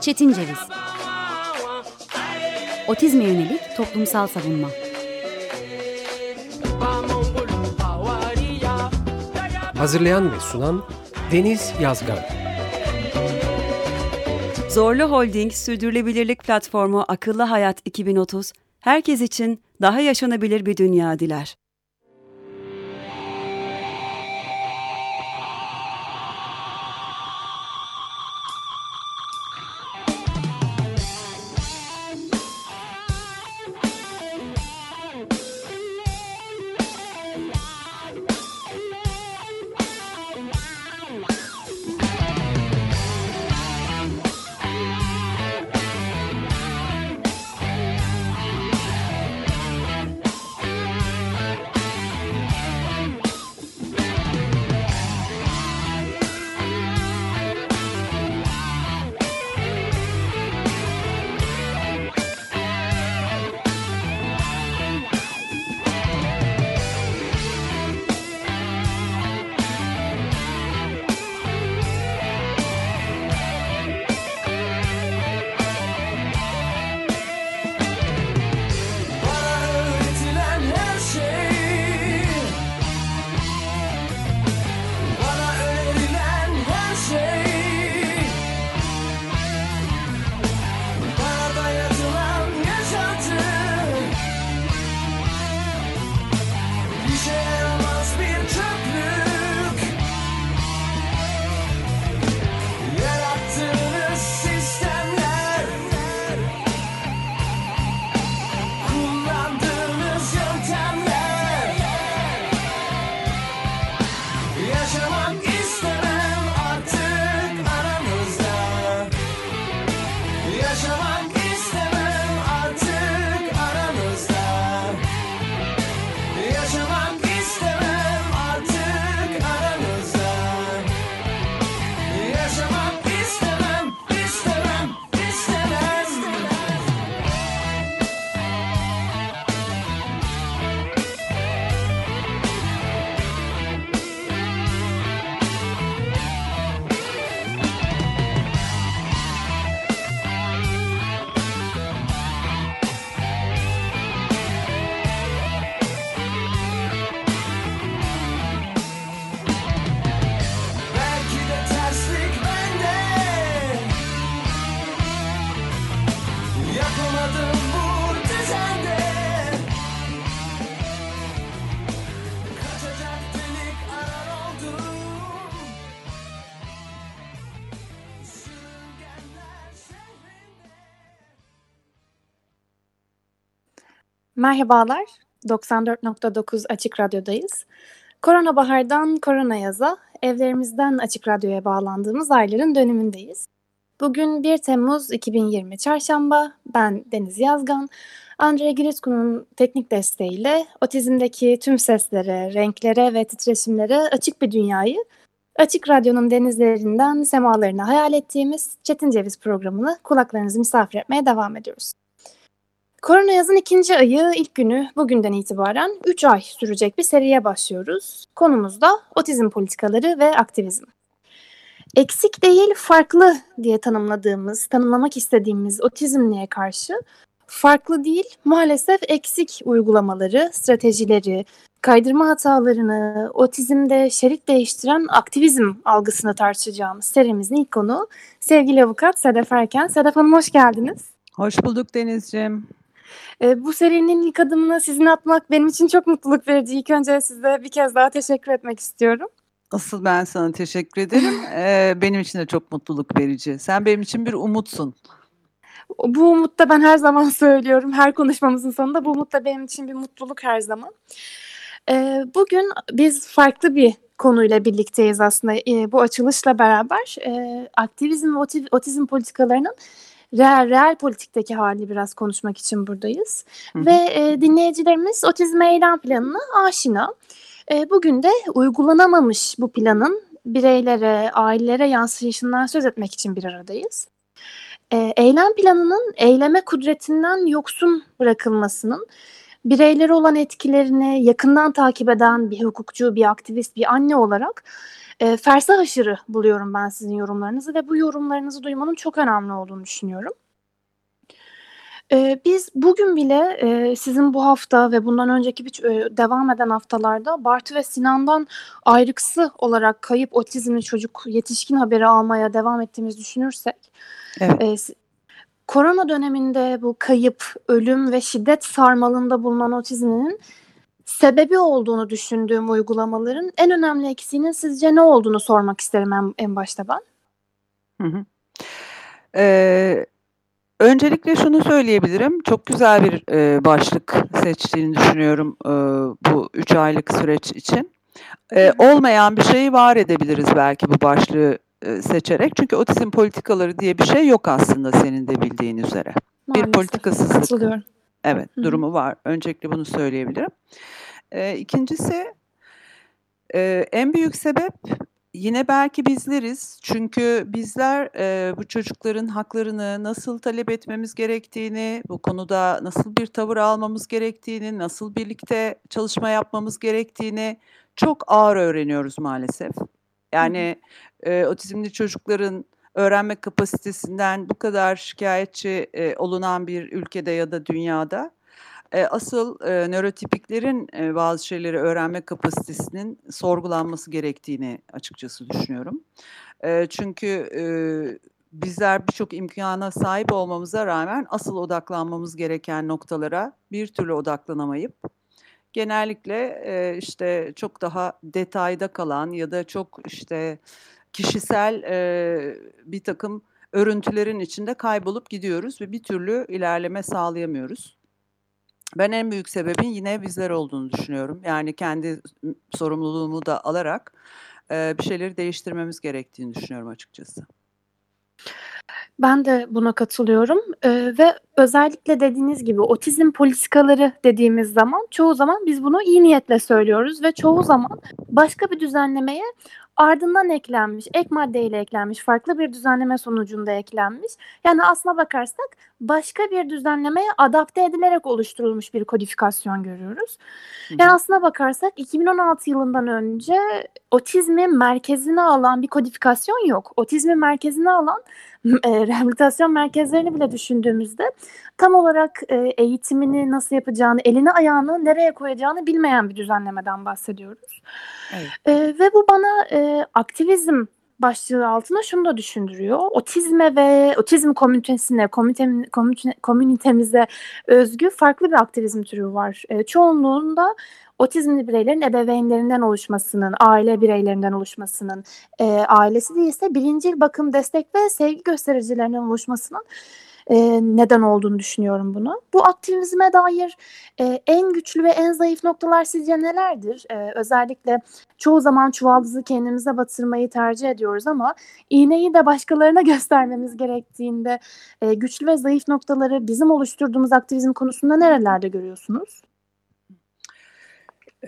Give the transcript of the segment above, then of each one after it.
Çetin Ceviz. Otizme yönelik toplumsal savunma. Hazırlayan ve sunan Deniz Yazgan. Zorlu Holding Sürdürülebilirlik Platformu Akıllı Hayat 2030, herkes için daha yaşanabilir bir dünya diler. Merhabalar, 94.9 Açık Radyo'dayız. Korona bahardan korona yaza, evlerimizden Açık Radyo'ya bağlandığımız ayların dönümündeyiz. Bugün 1 Temmuz 2020 Çarşamba, ben Deniz Yazgan. Andre Giritku'nun teknik desteğiyle otizmdeki tüm seslere, renklere ve titreşimlere açık bir dünyayı Açık Radyo'nun denizlerinden semalarını hayal ettiğimiz Çetin Ceviz programını kulaklarınızı misafir etmeye devam ediyoruz. Korona yazın ikinci ayı ilk günü bugünden itibaren 3 ay sürecek bir seriye başlıyoruz. Konumuz da otizm politikaları ve aktivizm. Eksik değil farklı diye tanımladığımız, tanımlamak istediğimiz otizmliğe karşı farklı değil maalesef eksik uygulamaları, stratejileri, kaydırma hatalarını, otizmde şerit değiştiren aktivizm algısını tartışacağımız serimizin ilk konu sevgili avukat Sedef Erken. Sedef Hanım hoş geldiniz. Hoş bulduk Denizciğim. E, bu serinin ilk adımını sizin atmak benim için çok mutluluk verici. İlk önce size bir kez daha teşekkür etmek istiyorum. Asıl ben sana teşekkür ederim. ee, benim için de çok mutluluk verici. Sen benim için bir umutsun. Bu umut da ben her zaman söylüyorum. Her konuşmamızın sonunda bu umut da benim için bir mutluluk her zaman. Ee, bugün biz farklı bir konuyla birlikteyiz aslında. Ee, bu açılışla beraber e, aktivizm ve otizm politikalarının reel, reel politikteki hali biraz konuşmak için buradayız. Hı-hı. Ve e, dinleyicilerimiz otizm eylem planına aşina. E, bugün de uygulanamamış bu planın bireylere, ailelere yansıyışından söz etmek için bir aradayız. E, eylem planının eyleme kudretinden yoksun bırakılmasının bireylere olan etkilerini yakından takip eden bir hukukçu, bir aktivist, bir anne olarak e, fersah aşırı buluyorum ben sizin yorumlarınızı ve bu yorumlarınızı duymanın çok önemli olduğunu düşünüyorum. Eee, biz bugün bile, eee, sizin bu hafta ve bundan önceki biç eee, devam eden haftalarda Bartu ve Sinan'dan ayrıksı olarak kayıp otizmli çocuk, yetişkin haberi almaya devam ettiğimizi düşünürsek, Evet. s korona döneminde bu kayıp, ölüm ve şiddet sarmalında bulunan otizminin sebebi olduğunu düşündüğüm uygulamaların en önemli eksiğinin sizce ne olduğunu sormak isterim en en başta ben. Hı hı. Eee, öncelikle şunu söyleyebilirim. Çok güzel bir, eee, başlık seçtiğini düşünüyorum, ııı, bu 3 aylık süreç için. Eee, olmayan bir şeyi var edebiliriz belki bu başlığı, ııı, seçerek. Çünkü otizm politikaları diye bir şey yok aslında senin de bildiğin üzere. Bir Maalesef. politikasızlık Katılıyorum. Evet, Hı hı. durumu var. Öncelikle bunu söyleyebilirim. Eee, 2'ncisi eee, en büyük sebep yine belki bizleriz. Çünkü bizler, eee, bu çocukların haklarını nasıl talep etmemiz gerektiğini, bu konuda nasıl bir tavır almamız gerektiğini, nasıl birlikte çalışma yapmamız gerektiğini çok ağır öğreniyoruz maalesef. Yani, eee, otizmli çocukların öğrenme kapasitesinden bu kadar şikâyetçi, eee, olunan bir ülkede ya da dünyada, eee, asıl, eee, nörotipiklerin, eee, bazı şeyleri öğrenme kapasitesinin sorgulanması gerektiğini açıkçası düşünüyorum. Eee, çünkü, eee, bizler birçok imkâna sahip olmamıza rağmen asıl odaklanmamız gereken noktalara bir türlü odaklanamayıp genellikle, eee, işte, çok daha detayda kalan ya da çok, işte, kişisel, eee, birtakım örüntülerin içinde kaybolup gidiyoruz ve bir türlü ilerleme sağlayamıyoruz. Ben en büyük sebebin yine bizler olduğunu düşünüyorum. Yani kendi s sorumluluğumu da alarak, eee, bir şeyleri değiştirmemiz gerektiğini düşünüyorum açıkçası. Ben de buna katılıyorum, eee, ve özellikle dediğiniz gibi otizm politikaları dediğimiz zaman çoğu zaman biz bunu iyi niyetle söylüyoruz ve çoğu zaman başka bir düzenlemeye ardından eklenmiş, ek maddeyle eklenmiş, farklı bir düzenleme sonucunda eklenmiş. Yani aslına bakarsak başka bir düzenlemeye adapte edilerek oluşturulmuş bir kodifikasyon görüyoruz. Hı Yani aslına bakarsak 2016 yılından önce otizmi merkezine alan bir kodifikasyon yok. Otizmi merkezine alan, eee, rehabilitasyon merkezlerini bile düşündüğümüzde tam olarak, eee, eğitimini nasıl yapacağını, elini ayağını nereye koyacağını bilmeyen bir düzenlemeden bahsediyoruz. Evet. Eee, ve bu bana, eee, aktivizm başlığı altında şunu da düşündürüyor. Otizme ve otizm komünitesine, komütem komünite komünitemize özgü farklı bir aktivizm türü var. Eee, çoğunluğunda otizmli bireylerin ebeveynlerinden oluşmasının, aile bireylerinden oluşmasının, eee, ailesi değilse birincil bakım, destek ve sevgi göstericilerinden oluşmasının, eee, neden olduğunu düşünüyorum buna. Bu aktivizme dair, eee, en güçlü ve en zayıf noktalar sizce nelerdir? Eee, özellikle çoğu zaman çuvaldızı kendimize batırmayı tercih ediyoruz ama iğneyi de başkalarına göstermemiz gerektiğinde, eee, güçlü ve zayıf noktaları bizim oluşturduğumuz aktivizm konusunda nerelerde görüyorsunuz?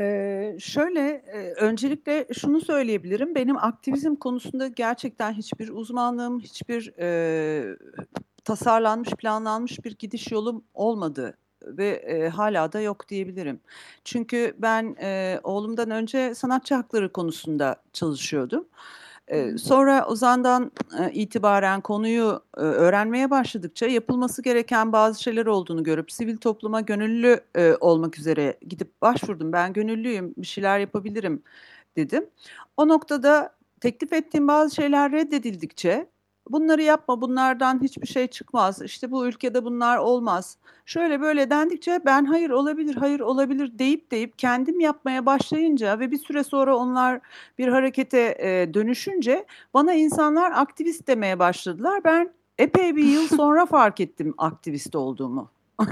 Eee, şöyle, eee, öncelikle şunu söyleyebilirim. Benim aktivizm konusunda gerçekten hiçbir uzmanlığım, hiçbir, eee, tasarlanmış, planlanmış bir gidiş yolum olmadı ve, eee, hâlâ da yok diyebilirim. Çünkü ben, eee, oğlumdan önce sanatçı hakları konusunda çalışıyordum. Hı. sonra o zamandan, eee, itibaren konuyu, eee, öğrenmeye başladıkça yapılması gereken bazı şeyler olduğunu görüp sivil topluma gönüllü, eee, olmak üzere gidip başvurdum. "Ben gönüllüyüm, bir şeyler yapabilirim." dedim. O noktada teklif ettiğim bazı şeyler reddedildikçe, "Bunları yapma, bunlardan hiçbir şey çıkmaz, işte, bu ülkede bunlar olmaz." şöyle böyle dendikçe ben "Hayır, olabilir, hayır, olabilir." deyip deyip kendim yapmaya başlayınca ve bir süre sonra onlar bir harekete, eee, dönüşünce bana insanlar aktivist demeye başladılar. Ben epey bir yıl sonra fark ettim aktivist olduğumu.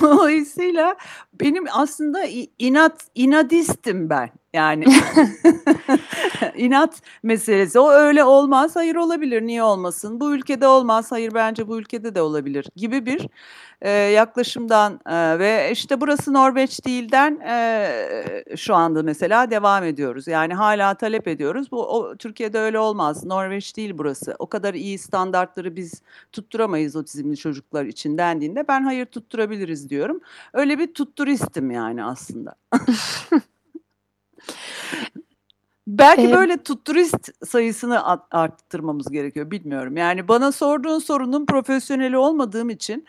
Dolayısıyla benim aslında inat inadistim ben. Yani inat meselesi. O öyle olmaz, hayır olabilir, niye olmasın? Bu ülkede olmaz, hayır bence bu ülkede de olabilir gibi bir, eee, yaklaşımdan, eee, ve işte burası Norveç değilden, eee, şu anda mesela devam ediyoruz. Yani hâlâ talep ediyoruz. Bu o Türkiye'de öyle olmaz. Norveç değil burası. O kadar iyi standartları biz tutturamayız otizmli çocuklar için dendiğinde ben hayır tutturabiliriz diyorum. Öyle bir tutturistim yani aslında. Belki Ee, böyle turist sayısını art- arttırmamız gerekiyor bilmiyorum. Yani bana sorduğun sorunun profesyoneli olmadığım için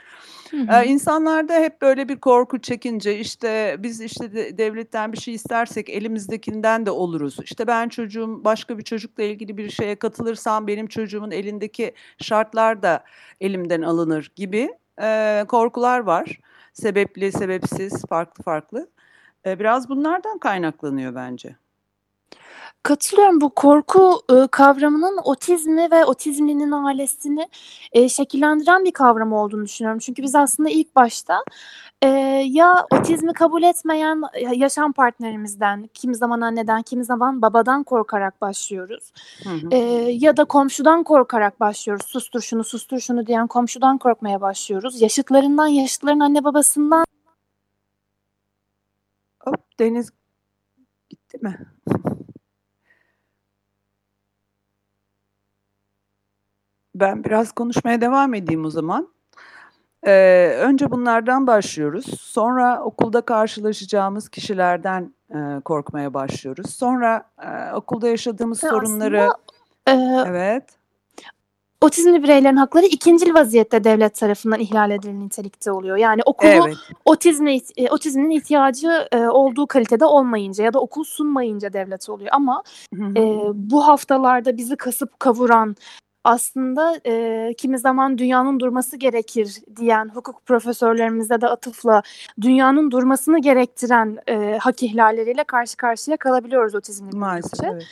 Hı hı. e, insanlarda hep böyle bir korku çekince işte biz işte de- devletten bir şey istersek elimizdekinden de oluruz. İşte ben çocuğum başka bir çocukla ilgili bir şeye katılırsam benim çocuğumun elindeki şartlar da elimden alınır gibi e, korkular var. Sebepli, sebepsiz, farklı farklı. E, biraz bunlardan kaynaklanıyor bence. Katılıyorum. Bu korku e, kavramının otizmi ve otizmlinin ailesini e, şekillendiren bir kavram olduğunu düşünüyorum. Çünkü biz aslında ilk başta e, ya otizmi kabul etmeyen yaşam partnerimizden, kimi zaman anneden, kimi zaman babadan korkarak başlıyoruz. Hı hı. E, ya da komşudan korkarak başlıyoruz. Sustur şunu, sustur şunu diyen komşudan korkmaya başlıyoruz. Yaşıtlarından, yaşıtların anne babasından Hop, Deniz gitti mi? Ben biraz konuşmaya devam edeyim o zaman. Ee, önce bunlardan başlıyoruz. Sonra okulda karşılaşacağımız kişilerden e, korkmaya başlıyoruz. Sonra e, okulda yaşadığımız Ve sorunları... e, Evet. otizmli bireylerin hakları ikincil vaziyette devlet tarafından ihlal edilen nitelikte oluyor. Yani okulu Evet. otizme e, otizmin ihtiyacı e, olduğu kalitede olmayınca ya da okul sunmayınca devlet oluyor. Ama e, bu haftalarda bizi kasıp kavuran aslında e, kimi zaman dünyanın durması gerekir diyen hukuk profesörlerimize de atıfla dünyanın durmasını gerektiren e, hak ihlalleriyle karşı karşıya kalabiliyoruz otizmli Maalesef evet.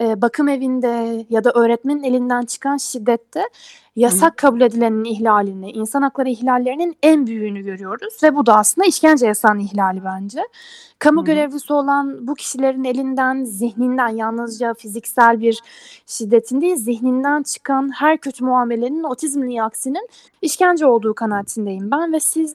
E, bakım evinde ya da öğretmenin elinden çıkan şiddette yasak kabul edilenin ihlalini, insan hakları ihlallerinin en büyüğünü görüyoruz ve bu da aslında işkence yasağının ihlali bence. Kamu Hı hı. görevlisi olan bu kişilerin elinden, zihninden yalnızca fiziksel bir şiddetin değil, zihninden çıkan her kötü muamelenin otizmli aksinin işkence olduğu kanaatindeyim ben ve siz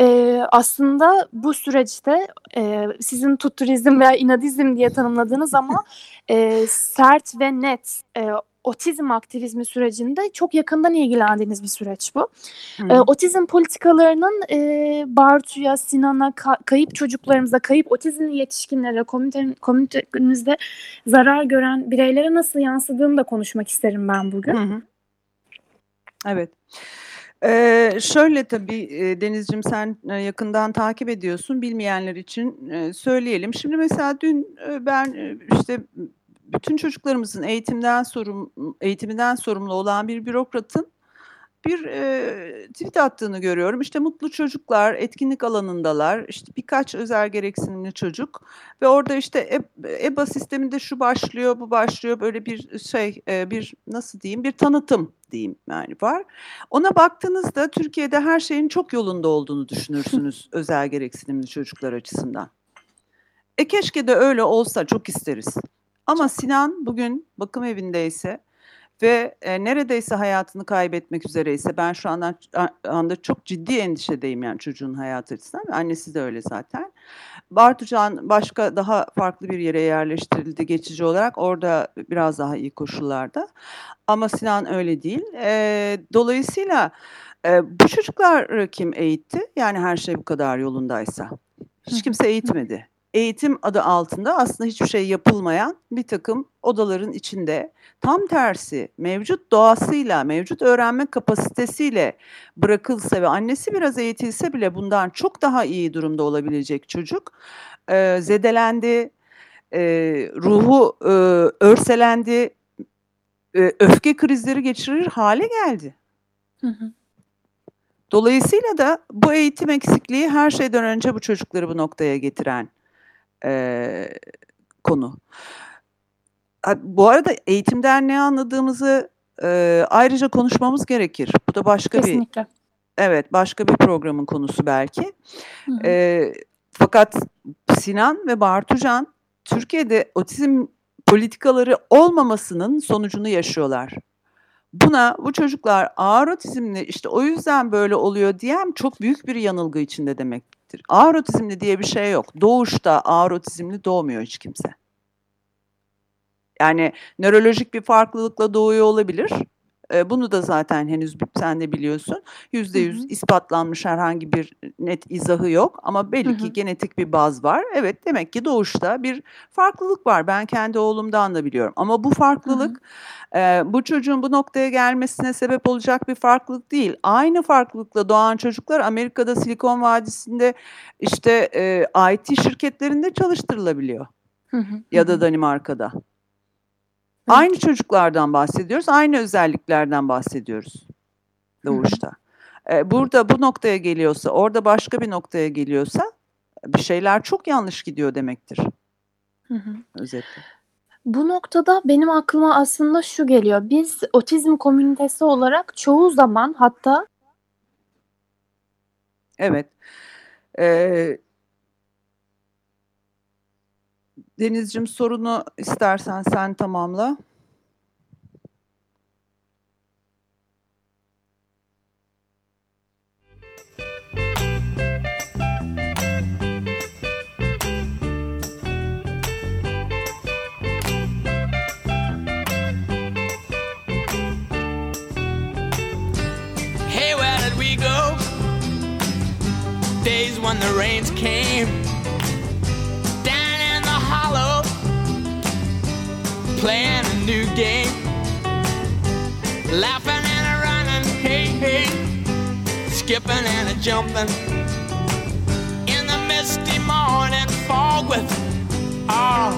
e, aslında bu süreçte e, sizin tutturizm veya inadizm diye tanımladığınız ama e, sert ve net e, otizm aktivizmi sürecinde çok yakından ilgilendiğiniz bir süreç bu. Hı E, otizm politikalarının e, Bartu'ya, Sinan'a, ka- kayıp çocuklarımıza, kayıp otizmli yetişkinlere, komünite, komünitemizde zarar gören bireylere nasıl yansıdığını da konuşmak isterim ben bugün. Hı hı. Evet. Eee, şöyle tabii e, Denizciğim sen e, yakından takip ediyorsun. Bilmeyenler için e, söyleyelim. Şimdi mesela dün ben işte bütün çocuklarımızın eğitimden sorum eğitiminden sorumlu olan bir bürokratın bir e, tweet attığını görüyorum. İşte mutlu çocuklar etkinlik alanındalar. İşte birkaç özel gereksinimli çocuk ve orada işte E- EBA sisteminde şu başlıyor, bu başlıyor. Böyle bir şey, e, bir nasıl diyeyim, bir tanıtım diyeyim yani var. Ona baktığınızda Türkiye'de her şeyin çok yolunda olduğunu düşünürsünüz özel gereksinimli çocuklar açısından. E keşke de öyle olsa çok isteriz. Ama Sinan bugün bakım evindeyse ve e, neredeyse hayatını kaybetmek üzereyse ben şu anda anda çok ciddi endişedeyim yani çocuğun hayatı açısından annesi de öyle zaten. Bartucan başka daha farklı bir yere yerleştirildi geçici olarak orada biraz daha iyi koşullarda ama Sinan öyle değil. E, dolayısıyla e, bu çocuklar kim eğitti? Yani her şey bu kadar yolundaysa. Hiç kimse eğitmedi. Eğitim adı altında aslında hiçbir şey yapılmayan bir takım odaların içinde tam tersi mevcut doğasıyla, mevcut öğrenme kapasitesiyle bırakılsa ve annesi biraz eğitilse bile bundan çok daha iyi durumda olabilecek çocuk e, zedelendi, e, ruhu e, örselendi, e, öfke krizleri geçirir hale geldi. Hı hı. Dolayısıyla da bu eğitim eksikliği her şeyden önce bu çocukları bu noktaya getiren e, konu. Bu arada eğitimden ne anladığımızı e, ayrıca konuşmamız gerekir. Bu da başka bir Kesinlikle. evet başka bir programın konusu belki. Hı hı. E, fakat Sinan ve Bartucan Türkiye'de otizm politikaları olmamasının sonucunu yaşıyorlar. Buna bu çocuklar ağır otizmli işte o yüzden böyle oluyor diyem çok büyük bir yanılgı içinde demektir. Ağır otizmli diye bir şey yok. Doğuşta ağır otizmli doğmuyor hiç kimse. Yani nörolojik bir farklılıkla doğuyor olabilir. E, bunu da zaten henüz sen de biliyorsun. Yüzde yüz ispatlanmış herhangi bir net izahı yok. Ama belli ki genetik bir baz var. Evet demek ki doğuşta bir farklılık var. Ben kendi oğlumdan da biliyorum. Ama bu farklılık e, bu çocuğun bu noktaya gelmesine sebep olacak bir farklılık değil. Aynı farklılıkla doğan çocuklar Amerika'da Silikon Vadisi'nde işte e, IT şirketlerinde çalıştırılabiliyor. Ya da Danimarka'da. Aynı çocuklardan bahsediyoruz, aynı özelliklerden bahsediyoruz doğuşta. Ee, burada bu noktaya geliyorsa, orada başka bir noktaya geliyorsa bir şeyler çok yanlış gidiyor demektir. Hı hı. Özetle. Bu noktada benim aklıma aslında şu geliyor. Biz otizm komünitesi olarak çoğu zaman hatta Evet. Ee, Deniz'cim sorunu istersen sen tamamla. Hey, where did we go? Days when the rains came playing a new game, laughing and a running, hey, hey, skipping and a jumping. In the misty morning fog with all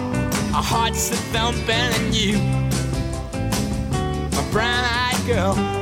our hearts a thumping and you, my brown-eyed girl.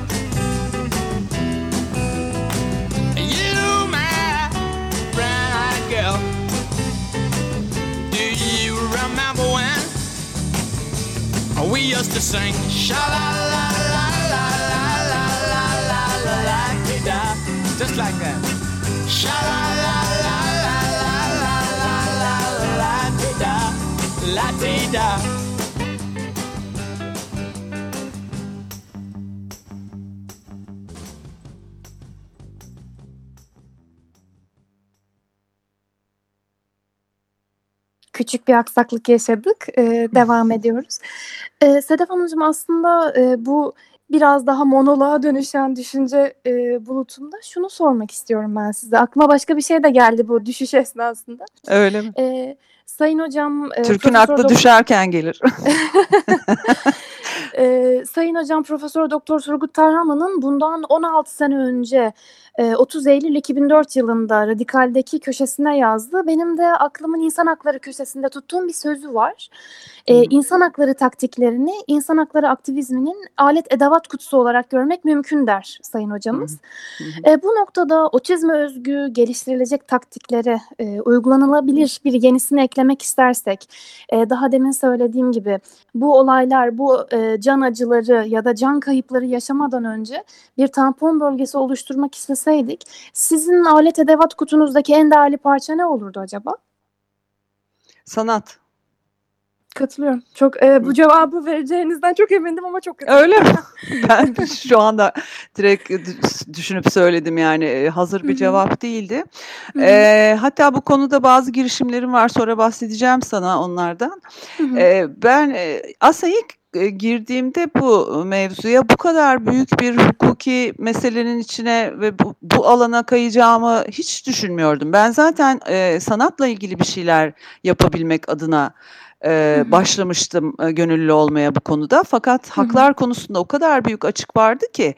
We used to sing sha la la la la la la la la la la da just like that. Sha la la la la la la la la la da la da. küçük bir aksaklık yaşadık. Ee, devam ediyoruz. Ee, Sedef Hanımcığım aslında e, bu biraz daha monoloğa dönüşen düşünce e, bulutunda şunu sormak istiyorum ben size. Aklıma başka bir şey de geldi bu düşüş esnasında. Öyle mi? Ee, Sayın Hocam... Türk'ün Profesör aklı Dok- düşerken gelir. Ee, Sayın Hocam Profesör Doktor Turgut Tarhana'nın bundan 16 sene önce e, 30 Eylül 2004 yılında Radikal'deki köşesine yazdı. Benim de aklımın insan hakları köşesinde tuttuğum bir sözü var. Ee, insan hakları taktiklerini insan hakları aktivizminin alet edevat kutusu olarak görmek mümkün der Sayın Hocamız. E, bu noktada otizme özgü geliştirilecek taktiklere e, uygulanılabilir bir yenisini eklemek istersek, e, daha demin söylediğim gibi bu olaylar, bu e, can acıları ya da can kayıpları yaşamadan önce bir tampon bölgesi oluşturmak isteseydik, sizin alet edevat kutunuzdaki en değerli parça ne olurdu acaba? Sanat. Katılıyorum. Çok e, bu cevabı vereceğinizden çok emindim ama çok katılıyorum. Öyle mi? Ben şu anda direkt dü- düşünüp söyledim yani e, hazır bir cevap değildi. Ee, hatta bu konuda bazı girişimlerim var sonra bahsedeceğim sana onlardan. Ee, ben e, aslında ilk e, girdiğimde bu mevzuya bu kadar büyük bir hukuki meselenin içine ve bu, bu alana kayacağımı hiç düşünmüyordum. Ben zaten e, sanatla ilgili bir şeyler yapabilmek adına e, başlamıştım e, gönüllü olmaya bu konuda. Fakat haklar konusunda o kadar büyük açık vardı ki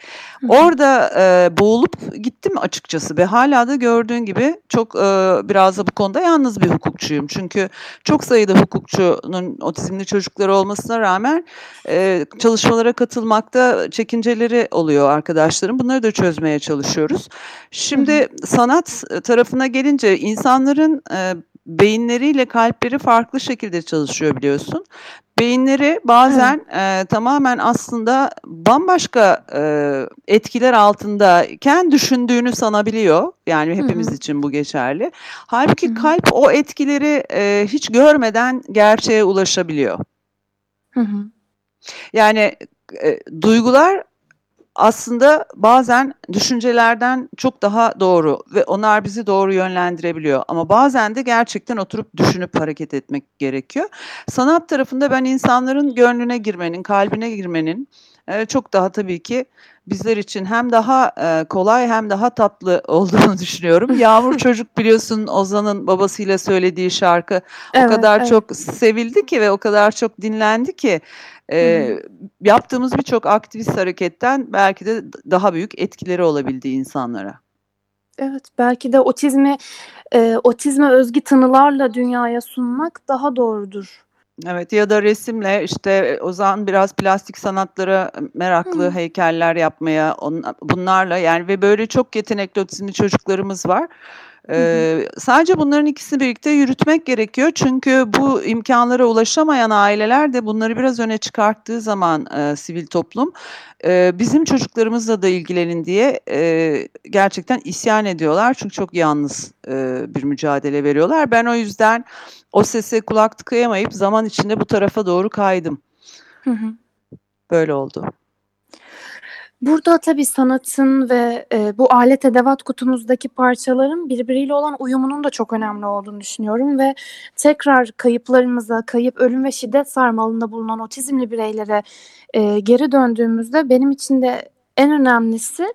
orada e, boğulup gittim açıkçası ve hala da gördüğün gibi çok e, biraz da bu konuda yalnız bir hukukçuyum. Çünkü çok sayıda hukukçunun otizmli çocukları olmasına rağmen e, çalışmalara katılmakta çekinceleri oluyor arkadaşlarım. Bunları da çözmeye çalışıyoruz. Şimdi sanat tarafına gelince insanların e, beyinleriyle kalpleri farklı şekilde çalışıyor biliyorsun. Beyinleri bazen e, tamamen aslında bambaşka e, etkiler altındayken düşündüğünü sanabiliyor. Yani hepimiz hı. için bu geçerli. Halbuki Hı hı. kalp o etkileri e, hiç görmeden gerçeğe ulaşabiliyor. Hı hı. Yani e, duygular aslında bazen düşüncelerden çok daha doğru ve onlar bizi doğru yönlendirebiliyor. Ama bazen de gerçekten oturup düşünüp hareket etmek gerekiyor. Sanat tarafında ben insanların gönlüne girmenin, kalbine girmenin çok daha tabii ki bizler için hem daha e, kolay hem daha tatlı olduğunu düşünüyorum. Yağmur Çocuk biliyorsun Ozan'ın babasıyla söylediği şarkı Evet, o kadar evet. çok sevildi ki ve o kadar çok dinlendi ki e, yaptığımız birçok aktivist hareketten belki de daha büyük etkileri olabildi insanlara. Evet, belki de otizmi e, otizme özgü tanılarla dünyaya sunmak daha doğrudur. Evet ya da resimle işte Ozan biraz plastik sanatlara meraklı Hı. heykeller yapmaya on, bunlarla yani ve böyle çok yetenekli otizmli çocuklarımız var. Ee, sadece bunların ikisini birlikte yürütmek gerekiyor. Çünkü bu imkanlara ulaşamayan aileler de bunları biraz öne çıkarttığı zaman e, sivil toplum e, bizim çocuklarımızla da ilgilenin diye e, gerçekten isyan ediyorlar. Çünkü çok yalnız e, bir mücadele veriyorlar. Ben o yüzden o sese kulak tıkayamayıp zaman içinde bu tarafa doğru kaydım. Hı hı. Böyle oldu. Burada tabii sanatın ve e, bu alet edevat kutumuzdaki parçaların birbiriyle olan uyumunun da çok önemli olduğunu düşünüyorum ve tekrar kayıplarımıza, kayıp, ölüm ve şiddet sarmalında bulunan otizmli bireylere e, geri döndüğümüzde benim için de en önemlisi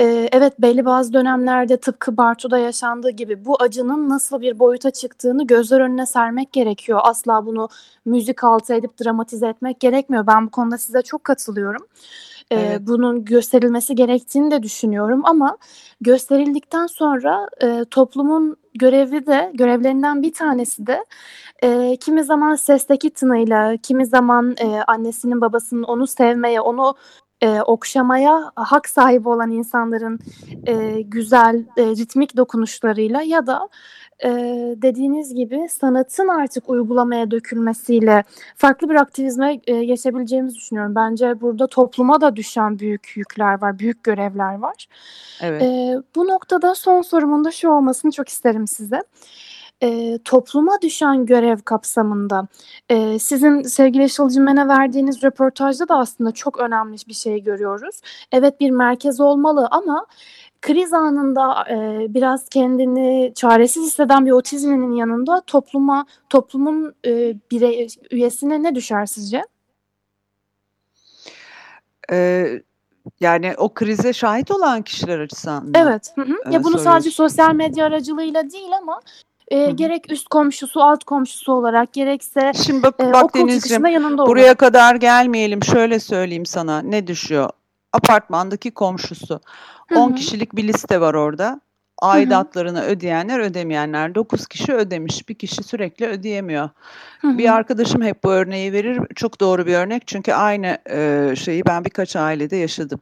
e, evet belli bazı dönemlerde tıpkı Bartu'da yaşandığı gibi bu acının nasıl bir boyuta çıktığını gözler önüne sermek gerekiyor. Asla bunu müzik altı edip dramatize etmek gerekmiyor. Ben bu konuda size çok katılıyorum. E, Evet. bunun gösterilmesi gerektiğini de düşünüyorum ama gösterildikten sonra e, toplumun görevi de görevlerinden bir tanesi de e, kimi zaman sesteki tınıyla, kimi zaman e, annesinin babasının onu sevmeye, onu e, okşamaya hak sahibi olan insanların e, güzel e, ritmik dokunuşlarıyla ya da e, dediğiniz gibi sanatın artık uygulamaya dökülmesiyle farklı bir aktivizme e, geçebileceğimizi düşünüyorum. Bence burada topluma da düşen büyük yükler var, büyük görevler var. Evet. E, bu noktada son sorumun da şu olmasını çok isterim size. E, topluma düşen görev kapsamında e, sizin sevgili Işıl Cimen'e verdiğiniz röportajda da aslında çok önemli bir şey görüyoruz. Evet bir merkez olmalı ama kriz anında e, biraz kendini çaresiz hisseden bir otizminin yanında topluma toplumun e, birey üyesine ne düşer sizce? Ee, yani o krize şahit olan kişiler açısından? Evet. Hı hı. Ya bunu sadece sosyal medya aracılığıyla değil ama e, gerek üst komşusu, alt komşusu olarak gerekse Şimdi bak, e, bak okul çıkışında yanında buraya kadar gelmeyelim şöyle söyleyeyim sana ne düşüyor? Apartmandaki komşusu. Hı 10 hı. kişilik bir liste var orada. Aidatlarını ödeyenler ödemeyenler 9 kişi ödemiş bir kişi sürekli ödeyemiyor. Hı hı. Bir arkadaşım hep bu örneği verir. Çok doğru bir örnek çünkü aynı e, şeyi ben birkaç ailede yaşadım.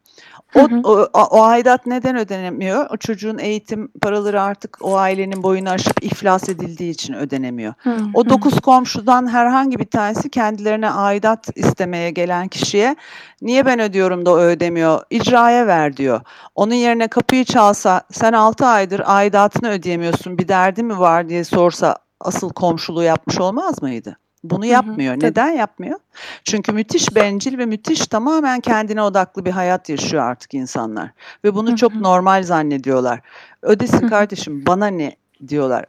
O, o, o- aidat neden ödenemiyor? O çocuğun eğitim paraları artık o ailenin boyunu aşıp iflas edildiği için ödenemiyor. Hı O hı. dokuz komşudan herhangi bir tanesi kendilerine aidat istemeye gelen kişiye niye ben ödüyorum da o ödemiyor? İcraya ver diyor. Onun yerine kapıyı çalsa sen 6 aydır aidatını ödeyemiyorsun bir derdi mi var diye sorsa asıl komşuluğu yapmış olmaz mıydı? Bunu Hı hı, yapmıyor. tabii. Neden yapmıyor? Çünkü müthiş bencil ve müthiş tamamen kendine odaklı bir hayat yaşıyor artık insanlar. Ve bunu Hı çok hı. normal zannediyorlar. Ödesin Hı hı. kardeşim bana ne diyorlar.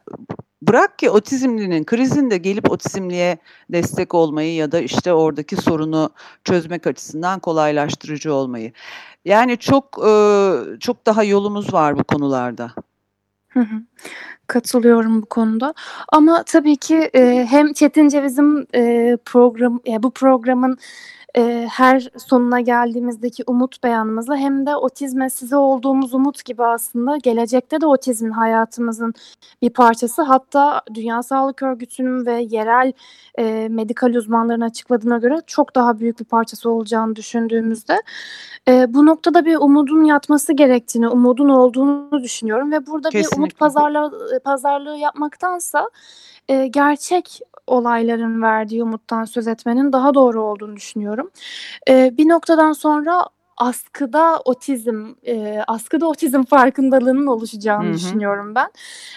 Bırak ki otizmlinin krizinde gelip otizmliye destek olmayı ya da işte oradaki sorunu çözmek açısından kolaylaştırıcı olmayı. Yani çok çok daha yolumuz var bu konularda. Hı hı. katılıyorum bu konuda. Ama tabii ki e, hem Çetin Ceviz'in e, program, e, bu programın e, her sonuna geldiğimizdeki umut beyanımızla hem de otizme size olduğumuz umut gibi aslında gelecekte de otizmin hayatımızın bir parçası. Hatta Dünya Sağlık Örgütü'nün ve yerel e, medikal uzmanların açıkladığına göre çok daha büyük bir parçası olacağını düşündüğümüzde e, bu noktada bir umudun yatması gerektiğini, umudun olduğunu düşünüyorum ve burada bir umut Kesinlikle. pazarlığı, pazarlığı yapmaktansa e, gerçek olayların verdiği umuttan söz etmenin daha doğru olduğunu düşünüyorum. E, bir noktadan sonra askıda otizm, e, askıda otizm farkındalığının oluşacağını Hı hı. düşünüyorum ben.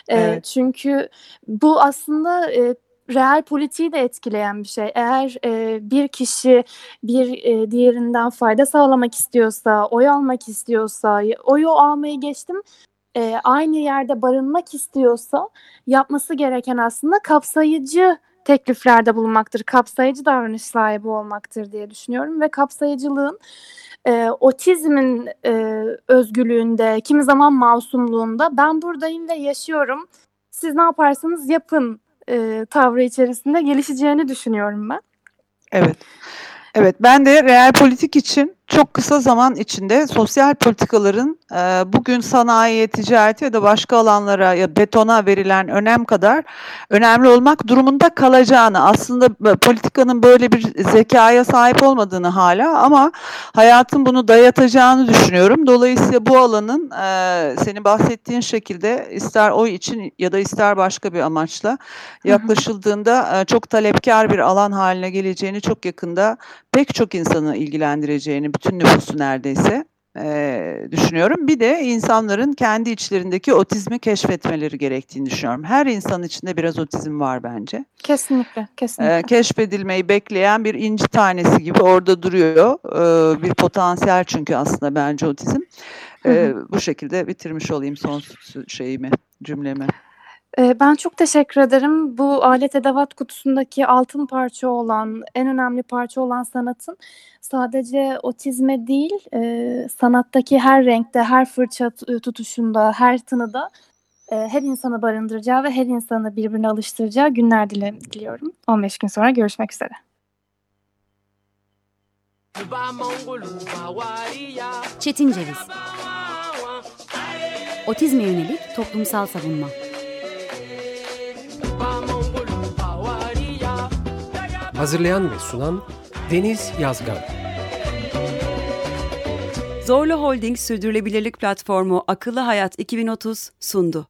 E, Evet. Çünkü bu aslında e, reel politiği de etkileyen bir şey. Eğer e, bir kişi bir e, diğerinden fayda sağlamak istiyorsa, oy almak istiyorsa, oyu almayı geçtim, e, aynı yerde barınmak istiyorsa yapması gereken aslında kapsayıcı tekliflerde bulunmaktır. Kapsayıcı davranış sahibi olmaktır diye düşünüyorum ve kapsayıcılığın e, otizmin e, özgürlüğünde, kimi zaman masumluğunda ben buradayım ve yaşıyorum. Siz ne yaparsanız yapın e, tavrı içerisinde gelişeceğini düşünüyorum ben. Evet. Evet, ben de real politik için çok kısa zaman içinde sosyal politikaların e, bugün sanayiye, ticarete ya da başka alanlara ya betona verilen önem kadar önemli olmak durumunda kalacağını, aslında politikanın böyle bir zekaya sahip olmadığını hala ama hayatın bunu dayatacağını düşünüyorum. Dolayısıyla bu alanın e, senin bahsettiğin şekilde ister oy için ya da ister başka bir amaçla yaklaşıldığında e, çok talepkar bir alan haline geleceğini çok yakında pek çok insanı ilgilendireceğini, bütün nüfusu neredeyse e, düşünüyorum. Bir de insanların kendi içlerindeki otizmi keşfetmeleri gerektiğini düşünüyorum. Her insanın içinde biraz otizm var bence. Kesinlikle, kesinlikle. E, keşfedilmeyi bekleyen bir inci tanesi gibi orada duruyor. E, bir potansiyel çünkü aslında bence otizm. E, bu şekilde bitirmiş olayım son şeyimi, cümlemi. Ee, Ben çok teşekkür ederim. Bu alet edevat kutusundaki altın parça olan, en önemli parça olan sanatın sadece otizme değil, e, sanattaki her renkte, her fırça t- tutuşunda, her tınıda e, her insanı barındıracağı ve her insanı birbirine alıştıracağı günler diliyorum. 15 gün sonra görüşmek üzere. Çetin Ceviz Otizme yönelik toplumsal savunma Hazırlayan ve sunan Deniz Yazgan. Zorlu Holding Sürdürülebilirlik Platformu Akıllı Hayat 2030 sundu.